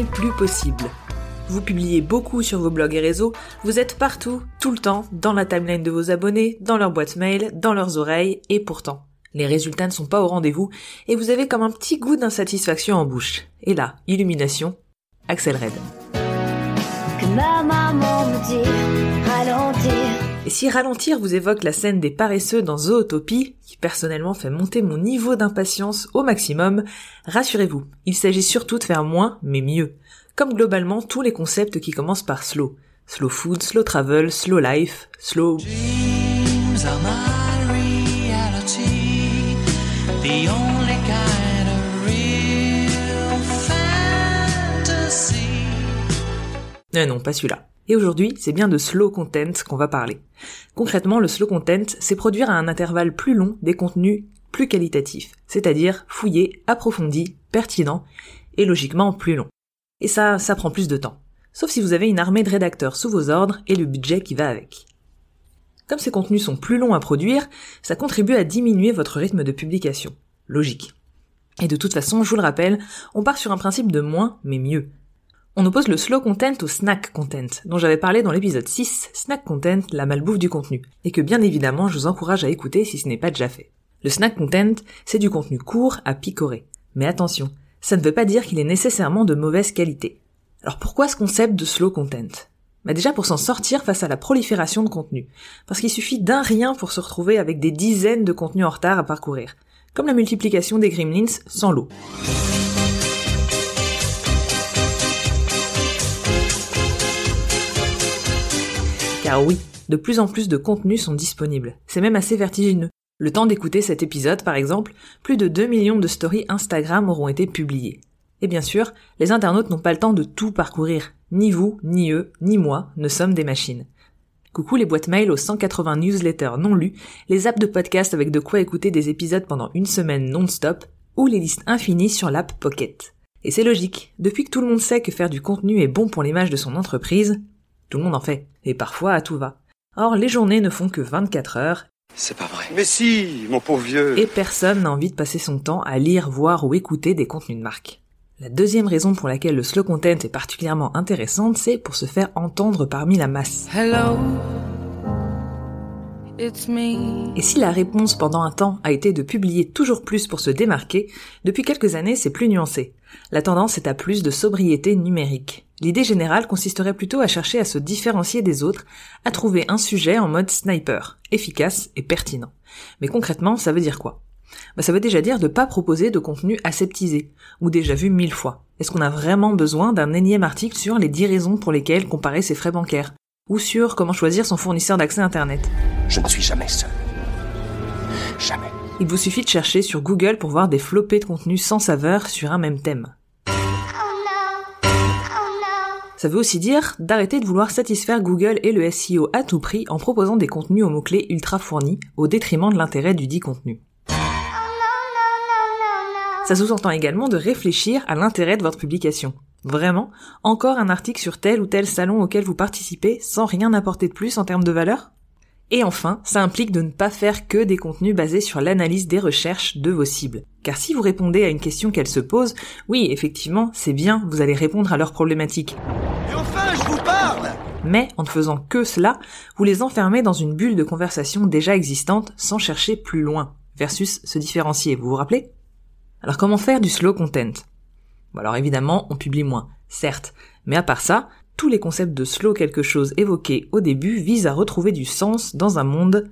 plus possible. Vous publiez beaucoup sur vos blogs et réseaux, vous êtes partout, tout le temps, dans la timeline de vos abonnés, dans leur boîte mail, dans leurs oreilles, et pourtant, les résultats ne sont pas au rendez-vous, et vous avez comme un petit goût d'insatisfaction en bouche. Et là, illumination, Axel Red. Si ralentir vous évoque la scène des paresseux dans Zootopie, qui personnellement fait monter mon niveau d'impatience au maximum, rassurez-vous, il s'agit surtout de faire moins mais mieux. Comme globalement tous les concepts qui commencent par slow. Slow food, slow travel, slow life, slow... Non, non, pas celui-là. Et aujourd'hui, c'est bien de slow content qu'on va parler. Concrètement, le slow content, c'est produire à un intervalle plus long des contenus plus qualitatifs, c'est-à-dire fouillés, approfondis, pertinents, et logiquement plus longs. Et ça, ça prend plus de temps. Sauf si vous avez une armée de rédacteurs sous vos ordres et le budget qui va avec. Comme ces contenus sont plus longs à produire, ça contribue à diminuer votre rythme de publication. Logique. Et de toute façon, je vous le rappelle, on part sur un principe de moins mais mieux. On oppose le slow content au snack content, dont j'avais parlé dans l'épisode 6, snack content, la malbouffe du contenu, et que bien évidemment je vous encourage à écouter si ce n'est pas déjà fait. Le snack content, c'est du contenu court à picorer. Mais attention, ça ne veut pas dire qu'il est nécessairement de mauvaise qualité. Alors pourquoi ce concept de slow content? Bah déjà pour s'en sortir face à la prolifération de contenu. Parce qu'il suffit d'un rien pour se retrouver avec des dizaines de contenus en retard à parcourir. Comme la multiplication des gremlins sans l'eau. Car oui, de plus en plus de contenus sont disponibles. C'est même assez vertigineux. Le temps d'écouter cet épisode, par exemple, plus de 2 millions de stories Instagram auront été publiées. Et bien sûr, les internautes n'ont pas le temps de tout parcourir. Ni vous, ni eux, ni moi ne sommes des machines. Coucou les boîtes mail aux 180 newsletters non lus, les apps de podcast avec de quoi écouter des épisodes pendant une semaine non-stop, ou les listes infinies sur l'app Pocket. Et c'est logique, depuis que tout le monde sait que faire du contenu est bon pour l'image de son entreprise, tout le monde en fait, et parfois à tout va. Or, les journées ne font que 24 heures. C'est pas vrai. Mais si, mon pauvre vieux. Et personne n'a envie de passer son temps à lire, voir ou écouter des contenus de marque. La deuxième raison pour laquelle le slow content est particulièrement intéressante, c'est pour se faire entendre parmi la masse. Hello. It's me. Et si la réponse pendant un temps a été de publier toujours plus pour se démarquer, depuis quelques années c'est plus nuancé. La tendance est à plus de sobriété numérique. L'idée générale consisterait plutôt à chercher à se différencier des autres, à trouver un sujet en mode sniper, efficace et pertinent. Mais concrètement, ça veut dire quoi? Bah, ça veut déjà dire de pas proposer de contenu aseptisé, ou déjà vu mille fois. Est-ce qu'on a vraiment besoin d'un énième article sur les 10 raisons pour lesquelles comparer ses frais bancaires? Ou sur comment choisir son fournisseur d'accès Internet? Je ne suis jamais seul. Jamais. Il vous suffit de chercher sur Google pour voir des flopées de contenu sans saveur sur un même thème. Ça veut aussi dire d'arrêter de vouloir satisfaire Google et le SEO à tout prix en proposant des contenus aux mots-clés ultra fournis au détriment de l'intérêt du dit contenu. Ça sous-entend également de réfléchir à l'intérêt de votre publication. Vraiment, encore un article sur tel ou tel salon auquel vous participez sans rien apporter de plus en termes de valeur? Et enfin, ça implique de ne pas faire que des contenus basés sur l'analyse des recherches de vos cibles. Car si vous répondez à une question qu'elles se posent, oui, effectivement, c'est bien, vous allez répondre à leurs problématiques. Et enfin, je vous parle mais en ne faisant que cela, vous les enfermez dans une bulle de conversation déjà existante sans chercher plus loin, versus se différencier, vous vous rappelez? Alors comment faire du slow content? Alors évidemment, on publie moins, certes, mais à part ça, tous les concepts de slow quelque chose évoqués au début visent à retrouver du sens dans un monde...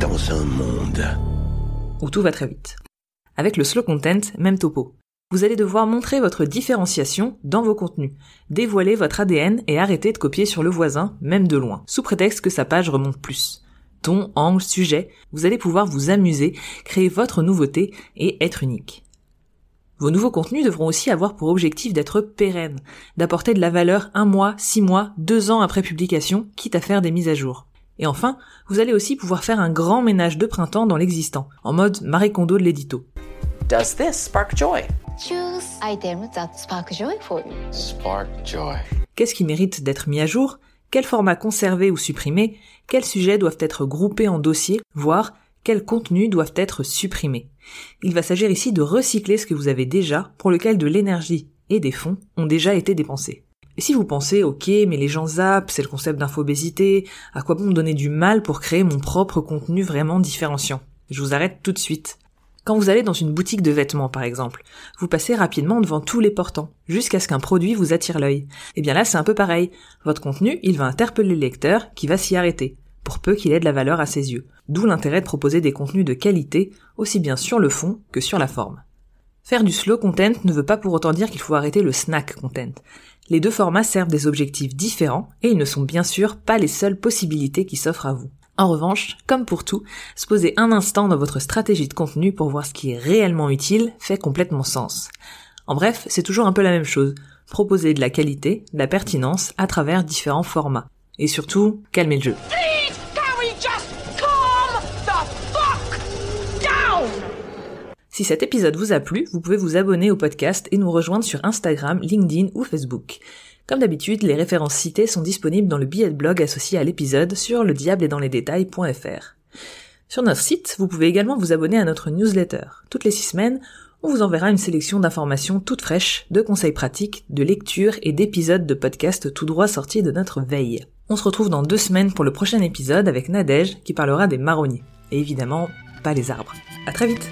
Dans un monde... Où tout va très vite. Avec le slow content, même topo. Vous allez devoir montrer votre différenciation dans vos contenus, dévoiler votre ADN et arrêter de copier sur le voisin, même de loin, sous prétexte que sa page remonte plus. Ton, angle, sujet, vous allez pouvoir vous amuser, créer votre nouveauté et être unique. Vos nouveaux contenus devront aussi avoir pour objectif d'être pérennes, d'apporter de la valeur un mois, six mois, deux ans après publication, quitte à faire des mises à jour. Et enfin, vous allez aussi pouvoir faire un grand ménage de printemps dans l'existant, en mode Marie Kondo de l'édito. Does this spark joy? Choose items that spark joy for you. Spark joy. Qu'est-ce qui mérite d'être mis à jour? Quel format conserver ou supprimer? Quels sujets doivent être groupés en dossiers, voire quels contenus doivent être supprimés. Il va s'agir ici de recycler ce que vous avez déjà, pour lequel de l'énergie et des fonds ont déjà été dépensés. Et si vous pensez, ok, mais les gens zappent, c'est le concept d'infobésité, à quoi bon me donner du mal pour créer mon propre contenu vraiment différenciant? Je vous arrête tout de suite. Quand vous allez dans une boutique de vêtements, par exemple, vous passez rapidement devant tous les portants, jusqu'à ce qu'un produit vous attire l'œil. Et eh bien là, c'est un peu pareil. Votre contenu, il va interpeller le lecteur, qui va s'y arrêter, pour peu qu'il ait de la valeur à ses yeux. D'où l'intérêt de proposer des contenus de qualité, aussi bien sur le fond que sur la forme. Faire du slow content ne veut pas pour autant dire qu'il faut arrêter le snack content. Les deux formats servent des objectifs différents et ils ne sont bien sûr pas les seules possibilités qui s'offrent à vous. En revanche, comme pour tout, se poser un instant dans votre stratégie de contenu pour voir ce qui est réellement utile fait complètement sens. En bref, c'est toujours un peu la même chose. Proposer de la qualité, de la pertinence à travers différents formats. Et surtout, calmer le jeu. Si cet épisode vous a plu, vous pouvez vous abonner au podcast et nous rejoindre sur Instagram, LinkedIn ou Facebook. Comme d'habitude, les références citées sont disponibles dans le billet de blog associé à l'épisode sur le diable et dans les détails.fr. Sur notre site, vous pouvez également vous abonner à notre newsletter. Toutes les six semaines, on vous enverra une sélection d'informations toutes fraîches, de conseils pratiques, de lectures et d'épisodes de podcasts tout droit sortis de notre veille. On se retrouve dans deux semaines pour le prochain épisode avec Nadège qui parlera des marronniers. Et évidemment, pas les arbres. À très vite!